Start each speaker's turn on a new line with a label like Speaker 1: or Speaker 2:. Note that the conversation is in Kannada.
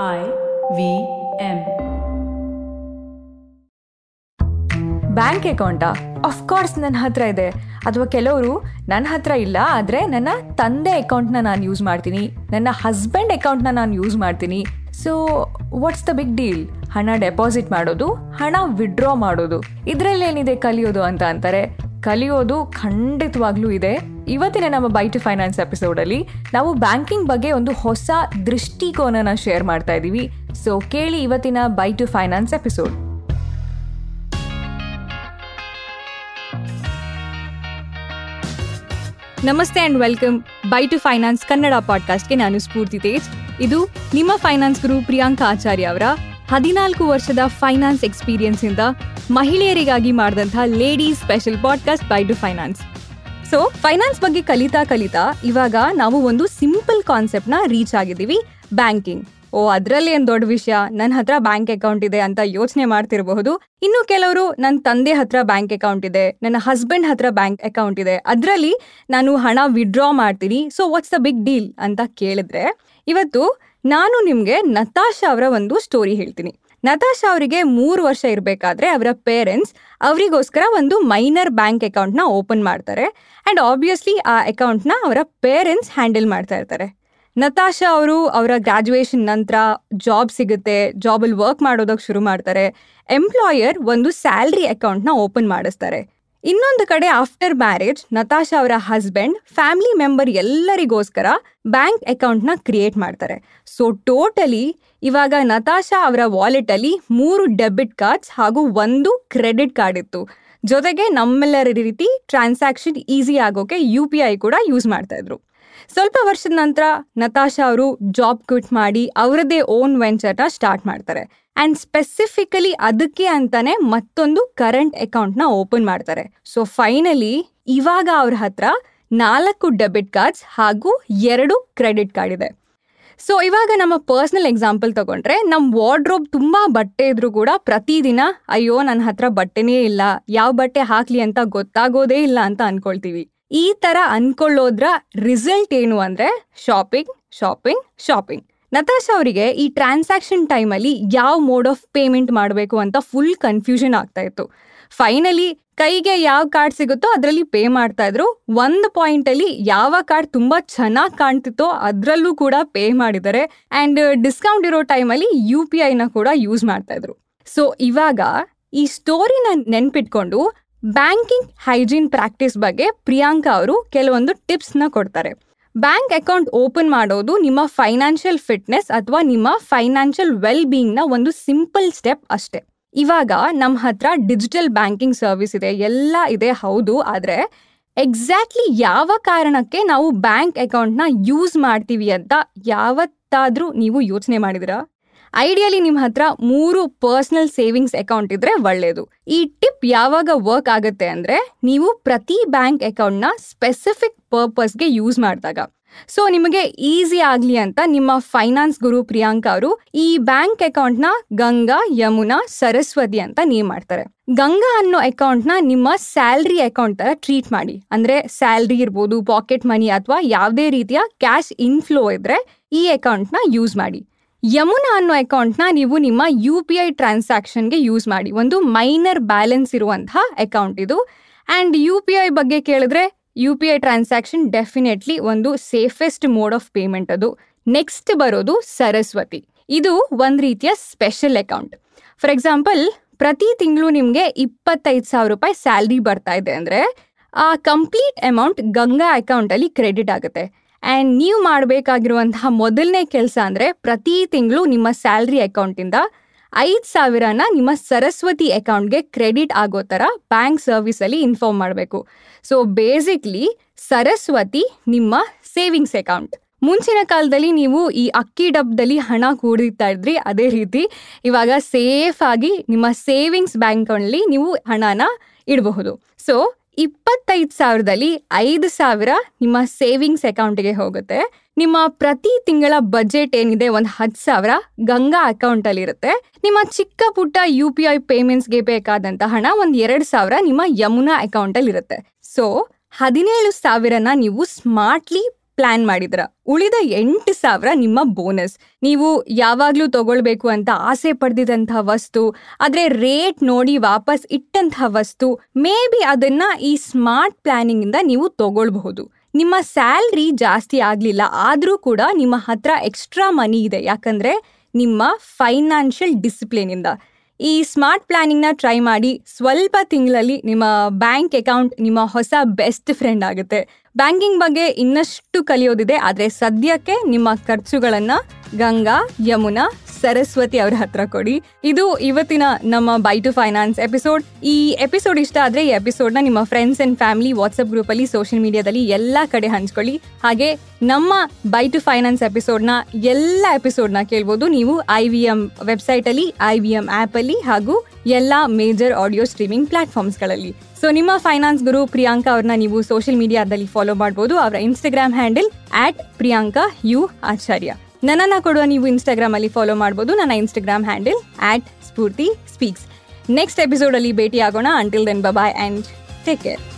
Speaker 1: I V M.
Speaker 2: ಬ್ಯಾಂಕ್ ಅಕೌಂಟಾ ಅಫ್ಕೋರ್ಸ್ ನನ್ನ ಹತ್ರ ಇದೆ. ಅಥವಾ ಕೆಲವರು ನನ್ನ ಹತ್ರ ಇಲ್ಲ, ಆದರೆ ನನ್ನ ತಂದೆ ಅಕೌಂಟ್ನ ನಾನು ಯೂಸ್ ಮಾಡ್ತೀನಿ. ನನ್ನ ಹಸ್ಬೆಂಡ್ ಅಕೌಂಟ್ನ ನಾನು ಯೂಸ್ ಮಾಡ್ತೀನಿ. So what's the big deal ಹಣ ಡೆಪಾಸಿಟ್ ಮಾಡೋದು, ಹಣ ವಿಡ್ರಾ ಮಾಡೋದು. ಇದರಲ್ಲೇನಿದೆ ಕಲಿಯೋದು ಅಂತ ಅಂತಾರೆ. ಕಲಿಯೋದು ಖಂಡಿತವಾಗ್ಲೂ ಇದೆ. ಇವತ್ತಿನ ನಮ್ಮ ಬೈ ಟು ಫೈನಾನ್ಸ್ ಎಪಿಸೋಡಲ್ಲಿ ನಾವು ಬ್ಯಾಂಕಿಂಗ್ ಬಗ್ಗೆ ಒಂದು ಹೊಸ ದೃಷ್ಟಿಕೋನನ ಶೇರ್ ಮಾಡ್ತಾ ಇದ್ದೀವಿ ಸೊ ಕೇಳಿ ಇವತ್ತಿನ ಬೈ ಟು ಫೈನಾನ್ಸ್ ಎಪಿಸೋಡ್ ನಮಸ್ತೆ and welcome bye to finance Kannada ಪಾಡ್ಕಾಸ್ಟ್ಗೆ ನಾನು ಸ್ಫೂರ್ತಿ ತೇಜ್. ಇದು ನಿಮ್ಮ ಫೈನಾನ್ಸ್ ಗುರು ಪ್ರಿಯಾಂಕಾ ಆಚಾರ್ಯ ಅವರ ಹದಿನಾಲ್ಕು ವರ್ಷದ ಫೈನಾನ್ಸ್ ಎಕ್ಸ್ಪೀರಿಯನ್ಸ್ ಇಂದ ಮಹಿಳೆಯರಿಗಾಗಿ ಮಾಡಿದಂತಹ ladies special podcast by two finance. So, finance ಬಗ್ಗೆ ಕಲಿತಾ ಕಲಿತಾ ಇವಾಗ ನಾವು ಒಂದು ಸಿಂಪಲ್ ಕಾನ್ಸೆಪ್ಟ್ನ ರೀಚ್ ಆಗಿದ್ದೀವಿ, ಬ್ಯಾಂಕಿಂಗ್. ಓ, ಅದರಲ್ಲಿ ಏನು ದೊಡ್ಡ ವಿಷಯ? ನನ್ನ ಹತ್ರ ಬ್ಯಾಂಕ್ ಅಕೌಂಟ್ ಇದೆ ಅಂತ ಯೋಚನೆ ಮಾಡ್ತಿರಬಹುದು. ಇನ್ನು ಕೆಲವರು ನನ್ನ ತಂದೆ ಹತ್ರ ಬ್ಯಾಂಕ್ ಅಕೌಂಟ್ ಇದೆ, ನನ್ನ ಹಸ್ಬೆಂಡ್ ಹತ್ರ ಬ್ಯಾಂಕ್ ಅಕೌಂಟ್ ಇದೆ, ಅದರಲ್ಲಿ ನಾನು ಹಣ ವಿಡ್ರಾ ಮಾಡ್ತೀನಿ so what's the big deal ಅಂತ ಕೇಳಿದ್ರೆ, ಇವತ್ತು ನಾನು ನಿಮಗೆ ನತಾಶಾ ಅವರ ಒಂದು ಸ್ಟೋರಿ ಹೇಳ್ತೀನಿ. ನತಾಶಾ ಅವರಿಗೆ ಮೂರು ವರ್ಷ ಇರಬೇಕಾದ್ರೆ ಅವರ ಪೇರೆಂಟ್ಸ್ ಅವರಿಗೋಸ್ಕರ ಒಂದು ಮೈನರ್ ಬ್ಯಾಂಕ್ ಅಕೌಂಟ್ನ ಓಪನ್ ಮಾಡ್ತಾರೆ ಆ್ಯಂಡ್ ಆಬ್ವಿಯಸ್ಲಿ ಆ ಅಕೌಂಟ್ನ ಅವರ ಪೇರೆಂಟ್ಸ್ ಹ್ಯಾಂಡಲ್ ಮಾಡ್ತಾ ಇರ್ತಾರೆ. ನತಾಶಾ ಅವರು ಅವರ ಗ್ರಾಜುಯೇಷನ್ ನಂತರ ಜಾಬ್ ಸಿಗುತ್ತೆ ಜಾಬಲ್ಲಿ ವರ್ಕ್ ಮಾಡೋದಕ್ಕೆ ಶುರು ಮಾಡ್ತಾರೆ. ಎಂಪ್ಲಾಯರ್ ಒಂದು ಸ್ಯಾಲ್ರಿ ಅಕೌಂಟ್ನ ಓಪನ್ ಮಾಡಿಸ್ತಾರೆ. ಇನ್ನೊಂದು ಕಡೆ ಆಫ್ಟರ್ ಮ್ಯಾರೇಜ್ ನತಾಶಾ ಅವರ ಹಸ್ಬೆಂಡ್ ಫ್ಯಾಮಿಲಿ ಮೆಂಬರ್ ಎಲ್ಲರಿಗೋಸ್ಕರ ಬ್ಯಾಂಕ್ ಅಕೌಂಟ್ನ ಕ್ರಿಯೇಟ್ ಮಾಡ್ತಾರೆ. ಸೊ ಟೋಟಲಿ ಇವಾಗ ನತಾಶಾ ಅವರ ವಾಲೆಟಲ್ಲಿ ಮೂರು ಡೆಬಿಟ್ ಕಾರ್ಡ್ಸ್ ಹಾಗೂ ಒಂದು ಕ್ರೆಡಿಟ್ ಕಾರ್ಡ್ ಇತ್ತು. ಜೊತೆಗೆ ನಮ್ಮೆಲ್ಲರ ರೀತಿ ಟ್ರಾನ್ಸಾಕ್ಷನ್ ಈಸಿ ಆಗೋಕೆ ಯು ಪಿ ಐ ಕೂಡ ಯೂಸ್ ಮಾಡ್ತಾ ಇದ್ರು. ಸ್ವಲ್ಪ ವರ್ಷದ ನಂತರ ನತಾಶಾ ಅವರು ಜಾಬ್ ಕ್ವಿಟ್ ಮಾಡಿ ಅವರದೇ ಓನ್ ವೆಂಚರ್ನ ಸ್ಟಾರ್ಟ್ ಮಾಡ್ತಾರೆ. ಆ್ಯಂಡ್ ಸ್ಪೆಸಿಫಿಕಲಿ ಅದಕ್ಕೆ ಅಂತಾನೆ ಮತ್ತೊಂದು ಕರೆಂಟ್ ಅಕೌಂಟ್ನ ಓಪನ್ ಮಾಡ್ತಾರೆ. ಸೊ ಫೈನಲಿ ಇವಾಗ ಅವ್ರ ಹತ್ರ ನಾಲ್ಕು ಡೆಬಿಟ್ ಕಾರ್ಡ್ಸ್ ಹಾಗೂ ಎರಡು ಕ್ರೆಡಿಟ್ ಕಾರ್ಡ್ ಇದೆ. ಸೊ ಇವಾಗ ನಮ್ಮ ಪರ್ಸ್ನಲ್ ಎಕ್ಸಾಂಪಲ್ ತಗೊಂಡ್ರೆ ನಮ್ಮ ವಾರ್ಡ್ರೋಬ್ ತುಂಬ ಬಟ್ಟೆ ಇದ್ರೂ ಕೂಡ ಪ್ರತಿದಿನ ಅಯ್ಯೋ ನನ್ನ ಹತ್ರ ಬಟ್ಟೆನೇ ಇಲ್ಲ, ಯಾವ ಬಟ್ಟೆ ಹಾಕ್ಲಿ ಅಂತ ಗೊತ್ತಾಗೋದೇ ಇಲ್ಲ ಅಂತ ಅನ್ಕೊಳ್ತೀವಿ. ಈ ತರ ಅನ್ಕೊಳ್ಳೋದ್ರ ರಿಸಲ್ಟ್ ಏನು ಅಂದ್ರೆ ಶಾಪಿಂಗ್ ಶಾಪಿಂಗ್ ಶಾಪಿಂಗ್ ನತಾಶಾ ಅವರಿಗೆ ಈ ಟ್ರಾನ್ಸಾಕ್ಷನ್ ಟೈಮಲ್ಲಿ ಯಾವ ಮೋಡ್ ಆಫ್ ಪೇಮೆಂಟ್ ಮಾಡಬೇಕು ಅಂತ ಫುಲ್ ಕನ್ಫ್ಯೂಷನ್ ಆಗ್ತಾ ಇತ್ತು. ಫೈನಲಿ ಕೈಗೆ ಯಾವ ಕಾರ್ಡ್ ಸಿಗುತ್ತೋ ಅದರಲ್ಲಿ ಪೇ ಮಾಡ್ತಾ ಇದ್ರು. ಒಂದು ಪಾಯಿಂಟ್ ಅಲ್ಲಿ ಯಾವ ಕಾರ್ಡ್ ತುಂಬಾ ಚೆನ್ನಾಗಿ ಕಾಣ್ತಿತ್ತೋ ಅದರಲ್ಲೂ ಕೂಡ ಪೇ ಮಾಡಿದ್ದಾರೆ. ಅಂಡ್ ಡಿಸ್ಕೌಂಟ್ ಇರೋ ಟೈಮಲ್ಲಿ ಯು ಪಿ ಐನ ಕೂಡ ಯೂಸ್ ಮಾಡ್ತಾ ಇದ್ರು. ಸೊ ಇವಾಗ ಈ ಸ್ಟೋರಿನ ನೆನ್ಪಿಟ್ಕೊಂಡು ಬ್ಯಾಂಕಿಂಗ್ ಹೈಜೀನ್ ಪ್ರಾಕ್ಟೀಸ್ ಬಗ್ಗೆ ಪ್ರಿಯಾಂಕಾ ಅವರು ಕೆಲವೊಂದು ಟಿಪ್ಸ್ನ ಕೊಡ್ತಾರೆ. ಬ್ಯಾಂಕ್ ಅಕೌಂಟ್ ಓಪನ್ ಮಾಡೋದು ನಿಮ್ಮ ಫೈನಾನ್ಷಿಯಲ್ ಫಿಟ್ನೆಸ್ ಅಥವಾ ನಿಮ್ಮ ಫೈನಾನ್ಷಿಯಲ್ ವೆಲ್ ಬೀಯಿಂಗ್ನ ಒಂದು ಸಿಂಪಲ್ ಸ್ಟೆಪ್ ಅಷ್ಟೇ. ಇವಾಗ ನಮ್ಮ ಹತ್ರ ಡಿಜಿಟಲ್ ಬ್ಯಾಂಕಿಂಗ್ ಸರ್ವಿಸ್ ಇದೆ, ಎಲ್ಲ ಇದೆ, ಹೌದು, ಆದರೆ ಎಕ್ಸಾಕ್ಟ್ಲಿ ಯಾವ ಕಾರಣಕ್ಕೆ ನಾವು ಬ್ಯಾಂಕ್ ಅಕೌಂಟ್ನ ಯೂಸ್ ಮಾಡ್ತೀವಿ ಅಂತ ಯಾವತ್ತಾದರೂ ನೀವು ಯೋಚನೆ ಮಾಡಿದಿರಾ ಐಡಿಯಲಿ ನಿಮ್ಮ ಹತ್ರ ಮೂರು ಪರ್ಸನಲ್ ಸೇವಿಂಗ್ಸ್ ಅಕೌಂಟ್ ಇದ್ರೆ ಒಳ್ಳೇದು. ಈ ಟಿಪ್ ಯಾವಾಗ ವರ್ಕ್ ಆಗುತ್ತೆ ಅಂದ್ರೆ ನೀವು ಪ್ರತಿ ಬ್ಯಾಂಕ್ ಅಕೌಂಟ್ನ ಸ್ಪೆಸಿಫಿಕ್ ಪರ್ಪಸ್ಗೆ ಯೂಸ್ ಮಾಡಿದಾಗ. ಸೊ ನಿಮಗೆ ಈಸಿ ಆಗಲಿ ಅಂತ ನಿಮ್ಮ ಫೈನಾನ್ಸ್ ಗುರು ಪ್ರಿಯಾಂಕಾ ಅವರು ಈ ಬ್ಯಾಂಕ್ ಅಕೌಂಟ್ನ ಗಂಗಾ, ಯಮುನಾ, ಸರಸ್ವತಿ ಅಂತ ನೇಮ್ ಮಾಡ್ತಾರೆ. ಗಂಗಾ ಅನ್ನೋ ಅಕೌಂಟ್ನ ನಿಮ್ಮ ಸ್ಯಾಲ್ರಿ ಅಕೌಂಟ್ ತರ ಟ್ರೀಟ್ ಮಾಡಿ. ಅಂದ್ರೆ ಸ್ಯಾಲ್ರಿ ಇರ್ಬೋದು ಪಾಕೆಟ್ ಮನಿ ಅಥವಾ ಯಾವುದೇ ರೀತಿಯ ಕ್ಯಾಶ್ ಇನ್ಫ್ಲೋ ಇದ್ರೆ ಈ ಅಕೌಂಟ್ನ ಯೂಸ್ ಮಾಡಿ. ಯಮುನಾ ಅನ್ನೋ ಅಕೌಂಟ್ನ ನೀವು ನಿಮ್ಮ ಯು ಪಿ ಐ ಟ್ರಾನ್ಸಾಕ್ಷನ್ಗೆ ಯೂಸ್ ಮಾಡಿ. ಒಂದು ಮೈನರ್ ಬ್ಯಾಲೆನ್ಸ್ ಇರುವಂತಹ ಅಕೌಂಟ್ ಇದು. ಆ್ಯಂಡ್ ಯು ಪಿ ಐ ಬಗ್ಗೆ ಕೇಳಿದ್ರೆ U P I transaction definitely ಒಂದು ಸೇಫೆಸ್ಟ್ ಮೋಡ್ ಆಫ್ ಪೇಮೆಂಟ್ ಅದು. ನೆಕ್ಸ್ಟ್ ಬರೋದು ಸರಸ್ವತಿ. ಇದು ಒಂದು ರೀತಿಯ ಸ್ಪೆಷಲ್ ಅಕೌಂಟ್ ಫಾರ್ ಎಕ್ಸಾಂಪಲ್ ಪ್ರತಿ ತಿಂಗಳು ನಿಮಗೆ ಇಪ್ಪತ್ತೈದು ಸಾವಿರ ರೂಪಾಯಿ ಸ್ಯಾಲ್ರಿ ಬರ್ತಾ ಇದೆ ಅಂದರೆ, ಆ ಕಂಪ್ಲೀಟ್ ಅಮೌಂಟ್ ಗಂಗಾ ಅಕೌಂಟಲ್ಲಿ ಕ್ರೆಡಿಟ್ ಆಗುತ್ತೆ. ಆ್ಯಂಡ್ ನೀವು ಮಾಡಬೇಕಾಗಿರುವಂತಹ ಮೊದಲನೇ ಕೆಲಸ ಅಂದರೆ ಪ್ರತಿ ತಿಂಗಳು ನಿಮ್ಮ ಸ್ಯಾಲ್ರಿ ಅಕೌಂಟಿಂದ ಐದು ಸಾವಿರನ ನಿಮ್ಮ ಸರಸ್ವತಿ ಅಕೌಂಟ್ಗೆ ಕ್ರೆಡಿಟ್ ಆಗೋ ಥರ ಬ್ಯಾಂಕ್ ಸರ್ವಿಸಲ್ಲಿ ಇನ್ಫಾರ್ಮ್ ಮಾಡಬೇಕು. ಸೊ ಬೇಸಿಕ್ಲಿ ಸರಸ್ವತಿ ನಿಮ್ಮ ಸೇವಿಂಗ್ಸ್ ಅಕೌಂಟ್. ಮುಂಚಿನ ಕಾಲದಲ್ಲಿ ನೀವು ಈ ಅಕ್ಕಿ ಡಬ್ಬದಲ್ಲಿ ಹಣ ಕೂಡಿತಾ ಇದ್ರಿ ಅದೇ ರೀತಿ ಇವಾಗ ಸೇಫ್ ಆಗಿ ನಿಮ್ಮ ಸೇವಿಂಗ್ಸ್ ಬ್ಯಾಂಕಲ್ಲಿ ನೀವು ಹಣನ ಇಡಬಹುದು. ಸೊ ಇಪ್ಪತ್ತೈದು ಸಾವಿರದಲ್ಲಿ ಐದು ಸಾವಿರ ನಿಮ್ಮ ಸೇವಿಂಗ್ಸ್ ಅಕೌಂಟ್ಗೆ ಹೋಗುತ್ತೆ. ನಿಮ್ಮ ಪ್ರತಿ ತಿಂಗಳ ಬಜೆಟ್ ಏನಿದೆ ಒಂದು ಹತ್ತು ಸಾವಿರ ಗಂಗಾ ಅಕೌಂಟಲ್ಲಿ ಇರುತ್ತೆ. ನಿಮ್ಮ ಚಿಕ್ಕ ಪುಟ್ಟ ಯು ಪಿ ಐ ಪೇಮೆಂಟ್ಸ್ಗೆ ಬೇಕಾದಂಥ ಹಣ ಒಂದು ಎರಡು ಸಾವಿರ ನಿಮ್ಮ ಯಮುನಾ ಅಕೌಂಟಲ್ಲಿ ಇರುತ್ತೆ. ಸೊ, ಹದಿನೇಳು ಸಾವಿರನ ನೀವು ಸ್ಮಾರ್ಟ್ಲಿ ಪ್ಲಾನ್ ಮಾಡಿದ್ರ. ಉಳಿದ ಎಂಟು ಸಾವಿರ ನಿಮ್ಮ ಬೋನಸ್ ನೀವು ಯಾವಾಗ್ಲೂ ತಗೊಳ್ಬೇಕು ಅಂತ ಆಸೆ ಪಡೆದಿದಂತಹ ವಸ್ತು, ಆದ್ರೆ ರೇಟ್ ನೋಡಿ ವಾಪಸ್ ಇಟ್ಟಂತಹ ವಸ್ತು ಮೇ ಬಿ ಅದನ್ನ ಈ ಸ್ಮಾರ್ಟ್ ಪ್ಲಾನಿಂಗ್ ಇಂದ ನೀವು ತಗೊಳ್ಬಹುದು. ನಿಮ್ಮ ಸ್ಯಾಲ್ರಿ ಜಾಸ್ತಿ ಆಗ್ಲಿಲ್ಲ, ಆದ್ರೂ ಕೂಡ ನಿಮ್ಮ ಹತ್ರ ಎಕ್ಸ್ಟ್ರಾ ಮನಿ ಇದೆ. ಯಾಕಂದ್ರೆ ನಿಮ್ಮ ಫೈನಾನ್ಷಿಯಲ್ ಡಿಸಿಪ್ಲಿನ್ ಇಂದ. ಈ ಸ್ಮಾರ್ಟ್ ಪ್ಲಾನಿಂಗ್ನ ಟ್ರೈ ಮಾಡಿ, ಸ್ವಲ್ಪ ತಿಂಗಳಲ್ಲಿ ನಿಮ್ಮ ಬ್ಯಾಂಕ್ ಅಕೌಂಟ್ ನಿಮ್ಮ ಹೊಸ ಬೆಸ್ಟ್ ಫ್ರೆಂಡ್ ಆಗುತ್ತೆ. ಬ್ಯಾಂಕಿಂಗ್ ಬಗ್ಗೆ ಇನ್ನಷ್ಟು ಕಲಿಯೋದಿದೆ, ಆದರೆ ಸದ್ಯಕ್ಕೆ ನಿಮ್ಮ ಖರ್ಚುಗಳನ್ನು ಗಂಗಾ, ಯಮುನಾ, ಸರಸ್ವತಿ ಅವರ ಹತ್ರ ಕೊಡಿ. ಇದು ಇವತ್ತಿನ ನಮ್ಮ ಬೈ ಟು ಫೈನಾನ್ಸ್ ಎಪಿಸೋಡ್ ಈ ಎಪಿಸೋಡ್ ಇಷ್ಟ ಆದ್ರೆ ಈ ಎಪಿಸೋಡ್ನ ನಿಮ್ಮ ಫ್ರೆಂಡ್ಸ್ ಅಂಡ್ ಫ್ಯಾಮಿಲಿ ವಾಟ್ಸ್ಆಪ್ ಗ್ರೂಪಲ್ಲಿ ಸೋಷಿಯಲ್ ಮೀಡಿಯಾದಲ್ಲಿ ಎಲ್ಲ ಕಡೆ ಹಂಚ್ಕೊಳ್ಳಿ. ಹಾಗೆ ನಮ್ಮ ಬೈ ಟು ಫೈನಾನ್ಸ್ ಎಪಿಸೋಡ್ನ ಎಲ್ಲ ಎಪಿಸೋಡ್ನ ಕೇಳ್ಬೋದು ನೀವು ಐ ವಿ ಎಂ ವೆಬ್ಸೈಟಲ್ಲಿ ಐ ವಿ ಎಂ ಆ್ಯಪಲ್ಲಿ ಹಾಗೂ ಎಲ್ಲ ಮೇಜರ್ ಆಡಿಯೋ ಸ್ಟ್ರೀಮಿಂಗ್ ಪ್ಲಾಟ್ಫಾರ್ಮ್ಸ್ಗಳಲ್ಲಿ ಸೊ ನಿಮ್ಮ ಫೈನಾನ್ಸ್ ಗುರು ಪ್ರಿಯಾಂಕಾ ಅವ್ರನ್ನ ನೀವು ಸೋಷಿಯಲ್ ಮೀಡಿಯಾದಲ್ಲಿ ಫಾಲೋ ಮಾಡ್ಬೋದು. ಅವರ Instagram handle at Priyanka U Acharya. ನನ್ನನ್ನು ಕೊಡುವ ನೀವು ಇನ್ಸ್ಟಾಗ್ರಾಮ್ ಅಲ್ಲಿ ಫಾಲೋ ಮಾಡ್ಬೋದು. ನನ್ನ Instagram handle at Spoorthi speaks next ಎಪಿಸೋಡಲ್ಲಿ ಅಲ್ಲಿ ಭೇಟಿ ಆಗೋಣ until then bye and take care